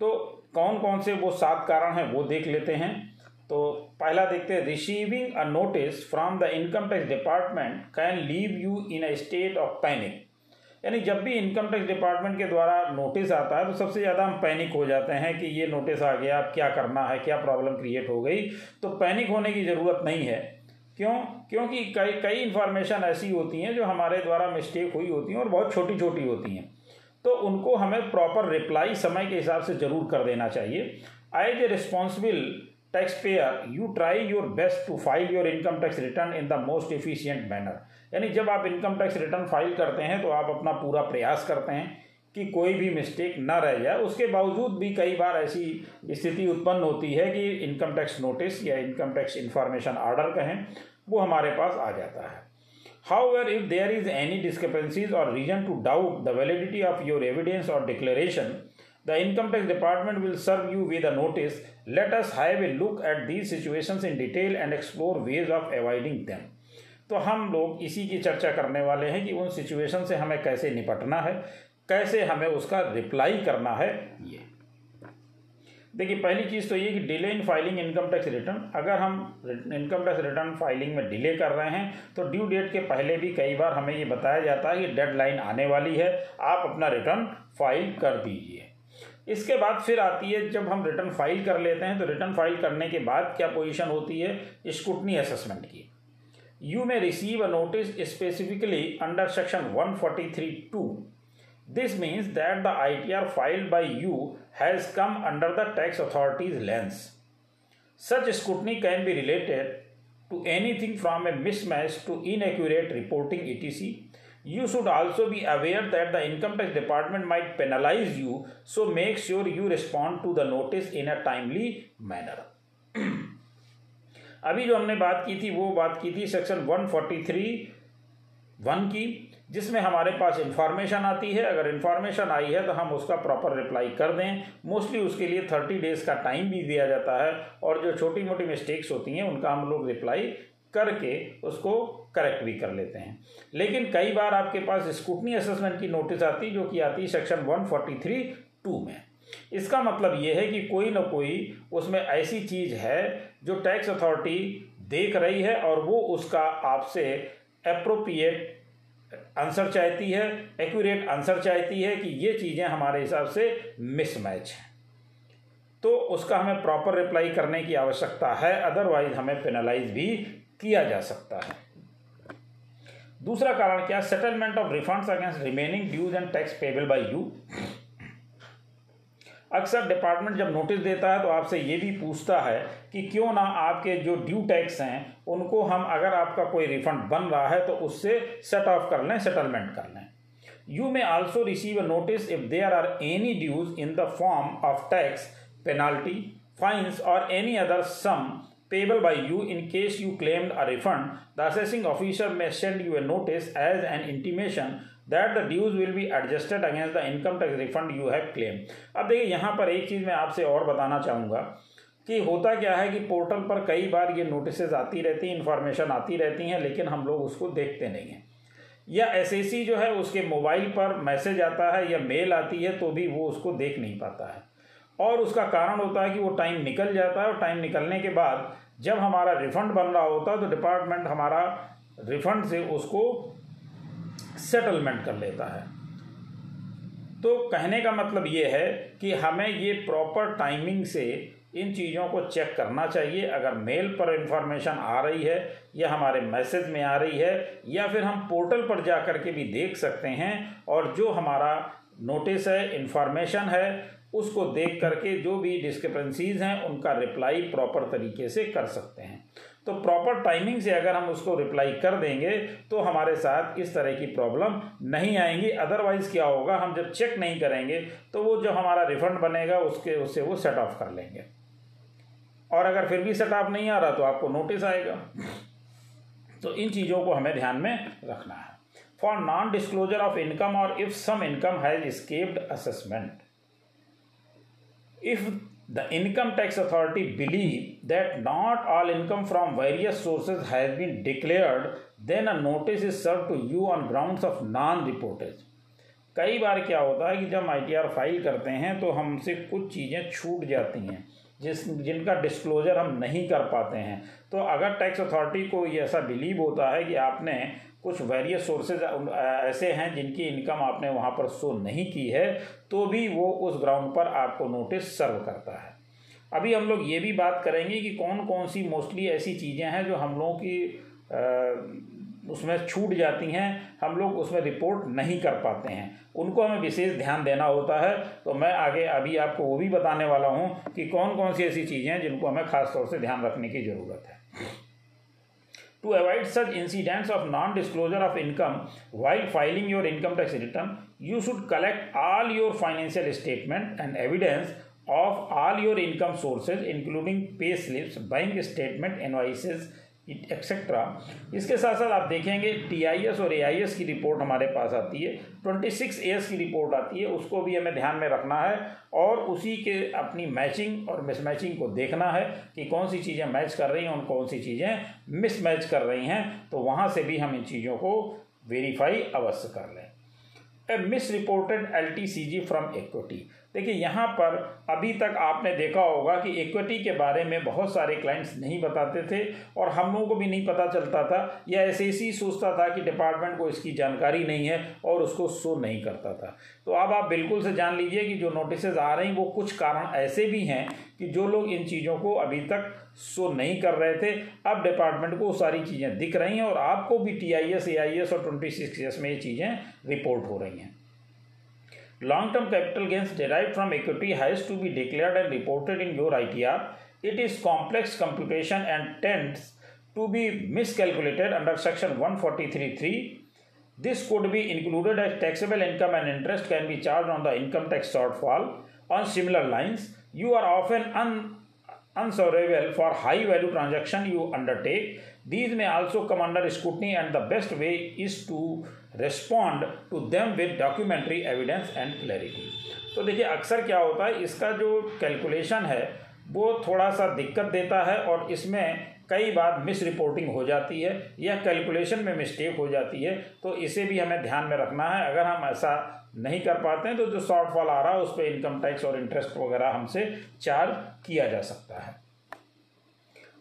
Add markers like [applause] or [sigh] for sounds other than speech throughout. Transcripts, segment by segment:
तो कौन कौन से वो सात कारण हैं, वो देख लेते हैं। तो पहला देखते हैं receiving a notice from the income tax department can leave you in a state of panic यानी जब भी इनकम टैक्स डिपार्टमेंट के द्वारा नोटिस आता है तो सबसे ज़्यादा हम पैनिक हो जाते हैं कि ये नोटिस आ गया, अब क्या करना है, क्या प्रॉब्लम क्रिएट हो गई। तो पैनिक होने की ज़रूरत नहीं है। क्यों? क्योंकि कई कई इन्फॉर्मेशन ऐसी होती हैं जो हमारे द्वारा मिस्टेक हुई होती हैं और बहुत छोटी छोटी होती हैं। तो उनको हमें प्रॉपर रिप्लाई समय के हिसाब से ज़रूर कर देना चाहिए। As a responsible tax payer you try your best to file your income tax return in the most efficient manner यानी जब आप इनकम टैक्स रिटर्न फ़ाइल करते हैं तो आप अपना पूरा प्रयास करते हैं कि कोई भी मिस्टेक ना रह जाए। उसके बावजूद भी कई बार ऐसी स्थिति उत्पन्न होती है कि इनकम टैक्स नोटिस या इनकम टैक्स इन्फॉर्मेशन ऑर्डर कहें, वो हमारे पास आ जाता है। However, if there is any discrepancies or reason to doubt the validity of your evidence or declaration, the income tax department will serve you with a notice. Let us have a look at these situations in detail and explore ways of avoiding them. तो हम लोग इसी की चर्चा करने वाले हैं कि उन सिचुएशन से हमें कैसे निपटना है कैसे हमें उसका रिप्लाई करना है ये देखिए, पहली चीज़ तो ये कि delay in filing income tax return अगर हम इनकम टैक्स रिटर्न फाइलिंग में डिले कर रहे हैं तो ड्यू डेट के पहले भी कई बार हमें ये बताया जाता है कि डेडलाइन आने वाली है, आप अपना रिटर्न फ़ाइल कर दीजिए। इसके बाद फिर आती है, जब हम रिटर्न फ़ाइल कर लेते हैं तो रिटर्न फ़ाइल करने के बाद क्या पोजीशन होती है? स्कूटनी असेसमेंट की। You may receive a notice specifically under section one forty three two This means that the ITR filed by you has come under the tax authority's lens. Such scrutiny can be related to anything from a mismatch to inaccurate reporting etc. You should also be aware that the income tax department might penalize you, so make sure you respond to the notice in a timely manner. [clears throat] अभी जो हमने बात की थी वो बात की थी सेक्शन 143 वन की, जिसमें हमारे पास इंफॉर्मेशन आती है। अगर इंफॉर्मेशन आई है तो हम उसका प्रॉपर रिप्लाई कर दें। मोस्टली उसके लिए थर्टी डेज़ का टाइम भी दिया जाता है और जो छोटी मोटी मिस्टेक्स होती हैं, उनका हम लोग रिप्लाई करके उसको करेक्ट भी कर लेते हैं। लेकिन कई बार आपके पास स्कूटनी असेसमेंट की नोटिस आती, जो कि आती है section one forty three two में। इसका मतलब ये है कि कोई ना कोई उसमें ऐसी चीज़ है, जो टैक्स अथॉरिटी देख रही है और वो उसका आपसे अप्रोप्रिएट आंसर चाहती है एक्यूरेट आंसर चाहती है कि ये चीज़ें हमारे हिसाब से मिसमैच हैं। तो उसका हमें प्रॉपर रिप्लाई करने की आवश्यकता है अदरवाइज़ हमें पेनलाइज भी किया जा सकता है। दूसरा कारण क्या? Settlement of refunds against remaining dues and tax payable by you अक्सर डिपार्टमेंट जब नोटिस देता है तो आपसे ये भी पूछता है कि क्यों ना आपके जो ड्यू टैक्स हैं उनको हम अगर आपका कोई रिफंड बन रहा है तो उससे सेट ऑफ़ कर लें सेटलमेंट कर लें। You may also receive a notice if there are any dues in the form of tax penalty fines और any other sum payable by you in case you claimed a refund, the assessing officer may send you a notice as an intimation that the dues will be adjusted against the income tax refund you have claim अब देखिए, यहाँ पर एक चीज़ मैं आपसे और बताना चाहूँगा कि होता क्या है कि पोर्टल पर कई बार ये नोटिस आती रहती हैं इन्फॉर्मेशन आती रहती हैं, लेकिन हम लोग उसको देखते नहीं हैं। या एसएसी जो है, उसके मोबाइल पर मैसेज आता है या मेल आती है तो भी वो उसको देख नहीं पाता है। और उसका कारण होता है कि वो टाइम निकल जाता है और टाइम निकलने के बाद जब हमारा रिफंड बन रहा होता है तो डिपार्टमेंट हमारा रिफंड से उसको सेटलमेंट कर लेता है। तो कहने का मतलब ये है कि हमें ये प्रॉपर टाइमिंग से इन चीज़ों को चेक करना चाहिए। अगर मेल पर इंफॉर्मेशन आ रही है, या हमारे मैसेज में आ रही है, या फिर हम पोर्टल पर जा कर के भी देख सकते हैं, और जो हमारा नोटिस है इंफॉर्मेशन है, उसको देख करके जो भी डिस्क्रिपेंसीज हैं, उनका रिप्लाई प्रॉपर तरीके से कर सकते हैं। तो प्रॉपर टाइमिंग से अगर हम उसको रिप्लाई कर देंगे तो हमारे साथ इस तरह की प्रॉब्लम नहीं आएँगी। अदरवाइज़ क्या होगा, हम जब चेक नहीं करेंगे तो वो जो हमारा रिफंड बनेगा, उसके, उससे वो सेट ऑफ़ कर लेंगे। और अगर फिर भी सेट ऑफ़ नहीं आ रहा तो आपको नोटिस आएगा। तो इन चीज़ों को हमें ध्यान में रखना है। For non disclosure of income और if some income has escaped assessment if the income tax authority believe that not all income from various sources has been declared then a notice is serve to you on ground of non reportage कई बार क्या होता है कि जब आई T are file करते हैं तो हमसे कुछ चीज़ें छूट जाती हैं, जिस, जिनका डिस्क्लोजर हम नहीं कर पाते हैं। तो अगर टैक्स अथॉरिटी को ये ऐसा बिलीव होता है कि आपने कुछ वेरियस सोर्सेज ऐसे हैं जिनकी इनकम आपने वहाँ पर शो नहीं की है तो भी वो उस ग्राउंड पर आपको नोटिस सर्व करता है। अभी हम लोग ये भी बात करेंगे कि कौन कौन सी मोस्टली ऐसी चीज़ें हैं जो हम लोगों की उसमें छूट जाती हैं, हम लोग उसमें रिपोर्ट नहीं कर पाते हैं। उनको हमें विशेष ध्यान देना होता है तो मैं आगे अभी आपको वो भी बताने वाला हूँ कि कौन कौन सी ऐसी चीज़ें हैं जिनको हमें ख़ास तौर से ध्यान रखने की ज़रूरत है। To avoid such incidents of non-disclosure of income while filing your income tax return, you should collect all your financial statement and evidence of all your income sources including pay slips, bank statement, invoices, etcetera इसके साथ साथ आप देखेंगे TIS और ए की report हमारे पास आती है। ट्वेंटी सिक्स एस की रिपोर्ट आती है। उसको भी हमें ध्यान में रखना है और उसी के अपनी मैचिंग और मिसमैचिंग को देखना है कि कौन सी चीज़ें मैच कर रही हैं और कौन सी चीज़ें मिसमैच कर रही हैं। तो वहाँ से भी हम इन चीज़ों को वेरीफाई अवश्य कर लें। A misreported L T C G from equity देखिए, यहाँ पर अभी तक आपने देखा होगा कि इक्विटी के बारे में बहुत सारे क्लाइंट्स नहीं बताते थे और हम लोगों को भी नहीं पता चलता था। या ऐसे ही सोचता था कि डिपार्टमेंट को इसकी जानकारी नहीं है और उसको शो नहीं करता था। तो अब आप बिल्कुल से जान लीजिए कि जो नोटिस आ रही वो कुछ कारण ऐसे भी हैं कि जो लोग इन चीज़ों को अभी तक शो नहीं कर रहे थे। अब डिपार्टमेंट को सारी चीज़ें दिख रही हैं और आपको भी T I S A I S और ट्वेंटी सिक्स में ये चीज़ें रिपोर्ट हो रही हैं। Long-term capital gains derived from equity has to be declared and reported in your ITR. It is complex computation and tends to be miscalculated under section 143.3. This could be included as taxable income and interest can be charged on the income tax shortfall. On similar lines, you are often un for high value transaction you undertake. These may also come under scrutiny and the best way is to respond to them with documentary evidence and clarity तो देखिए, अक्सर क्या होता है, इसका जो calculation है, वो थोड़ा सा दिक्कत देता है और इसमें कई बार मिस रिपोर्टिंग हो जाती है या कैलकुलेशन में मिस्टेक हो जाती है। तो इसे भी हमें ध्यान में रखना है। अगर हम ऐसा नहीं कर पाते हैं तो जो शॉर्टफॉल आ रहा है, उस पर इनकम टैक्स और इंटरेस्ट वगैरह हमसे चार्ज किया जा सकता है।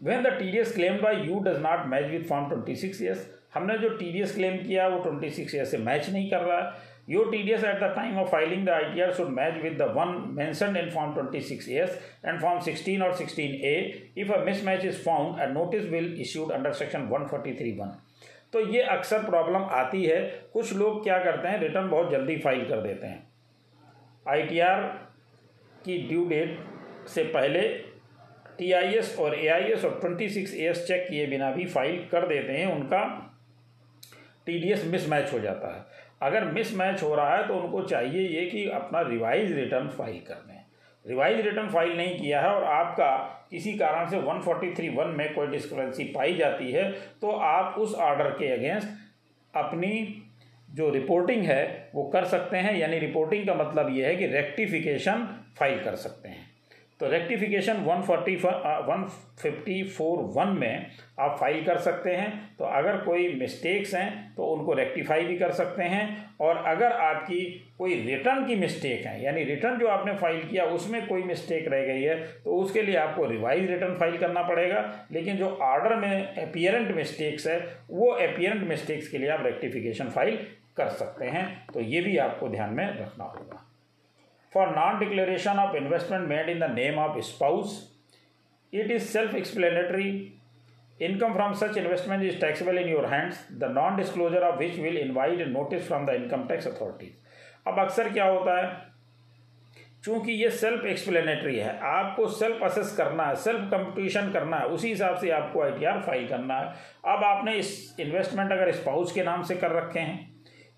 When the T D S claim by you does not match with form twenty six years हमने जो टी डी एस क्लेम किया वो ट्वेंटी सिक्स ईयर से मैच नहीं कर रहा। है you T D S at the time of filing Your TDS at the time of filing the ITR should match with the one mentioned in Form 26S and Form 16 or 16A. If a mismatch is found, a notice will issued under Section 143.1. तो ये अक्सर problem आती है। कुछ लोग क्या करते हैं? रिटर्न बहुत जल्दी फ़ाइल कर देते हैं। आईटीआर की ड्यू डेट से पहले टीआईएस और एआईएस और 26 एएस चेक किए बिना भी फ़ाइल कर देते हैं। उनका टीडीएस मिसमैच हो जाता है। अगर मिसमैच हो रहा है तो उनको चाहिए ये कि अपना रिवाइज रिटर्न फ़ाइल कर दें। रिवाइज रिटर्न फ़ाइल नहीं किया है और आपका किसी कारण से 143.1 में कोई डिस्क्रिपेंसी पाई जाती है तो आप उस ऑर्डर के अगेंस्ट अपनी जो रिपोर्टिंग है वो कर सकते हैं। यानी रिपोर्टिंग का मतलब ये है कि रेक्टिफिकेशन फ़ाइल कर सकते हैं। तो rectification one forty one fifty four one में आप फ़ाइल कर सकते हैं। तो अगर कोई मिस्टेक्स हैं तो उनको रेक्टिफाई भी कर सकते हैं। और अगर आपकी कोई रिटर्न की मिस्टेक है, यानी रिटर्न जो आपने फ़ाइल किया, उसमें कोई मिस्टेक रह गई है तो उसके लिए आपको रिवाइज रिटर्न फ़ाइल करना पड़ेगा। लेकिन जो ऑर्डर में अपियरेंट मिस्टेक्स है, वो अपियरेंट मिस्टेक्स के लिए आप रेक्टिफिकेशन फ़ाइल कर सकते हैं। तो ये भी आपको ध्यान में रखना होगा। For non-declaration of investment made in the name of spouse. It is self-explanatory. Income from such investment is taxable in your hands, the non-disclosure of which will invite a notice from the income tax authorities. अब अक्सर क्या होता है चूँकि ये self explanatory है आपको self assess करना है सेल्फ कंपटीशन करना है उसी हिसाब से आपको आई फ़ाइल करना है अब आपने इस इन्वेस्टमेंट अगर स्पाउस के नाम से कर रखे हैं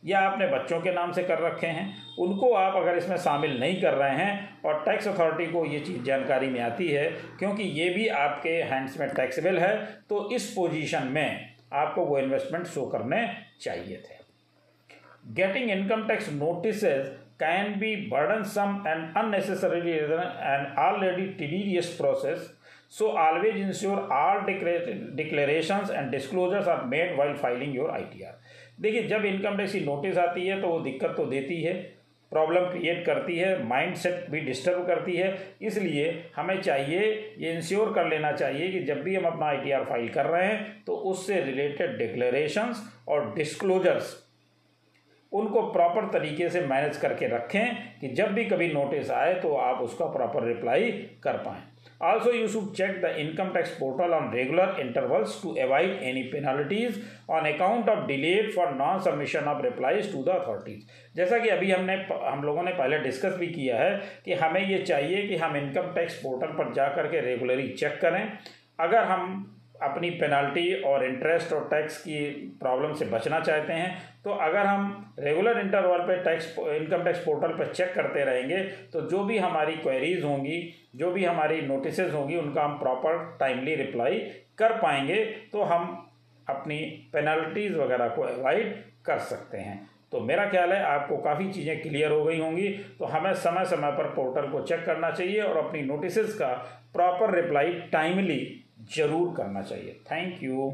या आपने बच्चों के नाम से कर रखे हैं, उनको आप अगर इसमें शामिल नहीं कर रहे हैं और टैक्स अथॉरिटी को ये चीज़ जानकारी में आती है, क्योंकि ये भी आपके हैंड्स में टैक्सेबल है तो इस पोजीशन में आपको वो इन्वेस्टमेंट शो करने चाहिए थे। Getting income tax notice can be burdensome and unnecessary and already tedious process so always ensure all declaration and disclosures are made while filing your I T R देखिए, जब income tax की notice आती है तो वो दिक्कत तो देती है प्रॉब्लम क्रिएट करती है माइंड सेट भी डिस्टर्ब करती है। इसलिए हमें चाहिए, ये इंश्योर कर लेना चाहिए कि जब भी हम अपना आईटीआर फ़ाइल कर रहे हैं तो उससे रिलेटेड डिक्लेरेशंस और डिस्क्लोजर्स उनको प्रॉपर तरीके से मैनेज करके रखें कि जब भी कभी नोटिस आए तो आप उसका प्रॉपर रिप्लाई कर पाएँ। Also, you should check the income tax portal on regular intervals to avoid any penalties on account of delayed for non-submission of replies to the authorities. जैसा कि अभी हमने हम लोगों ने पहले डिस्कस भी किया है कि हमें ये चाहिए कि हम इनकम टैक्स पोर्टल पर जा कर के रेगुलरली चेक करें अगर हम अपनी पेनल्टी और इंटरेस्ट और टैक्स की प्रॉब्लम से बचना चाहते हैं तो अगर हम रेगुलर इंटरवल पे टैक्स इनकम टैक्स पोर्टल पर चेक करते रहेंगे तो जो भी हमारी क्वेरीज होंगी, जो भी हमारी नोटिस होंगी, उनका हम प्रॉपर टाइमली रिप्लाई कर पाएँगे तो हम अपनी पेनल्टीज़ वगैरह को अवॉइड कर सकते हैं। तो मेरा ख्याल है आपको काफ़ी चीज़ें क्लियर हो गई होंगी तो हमें समय समय पर पोर्टल को चेक करना चाहिए और अपनी नोटिस का प्रॉपर रिप्लाई टाइमली ज़रूर करना चाहिए। Thank you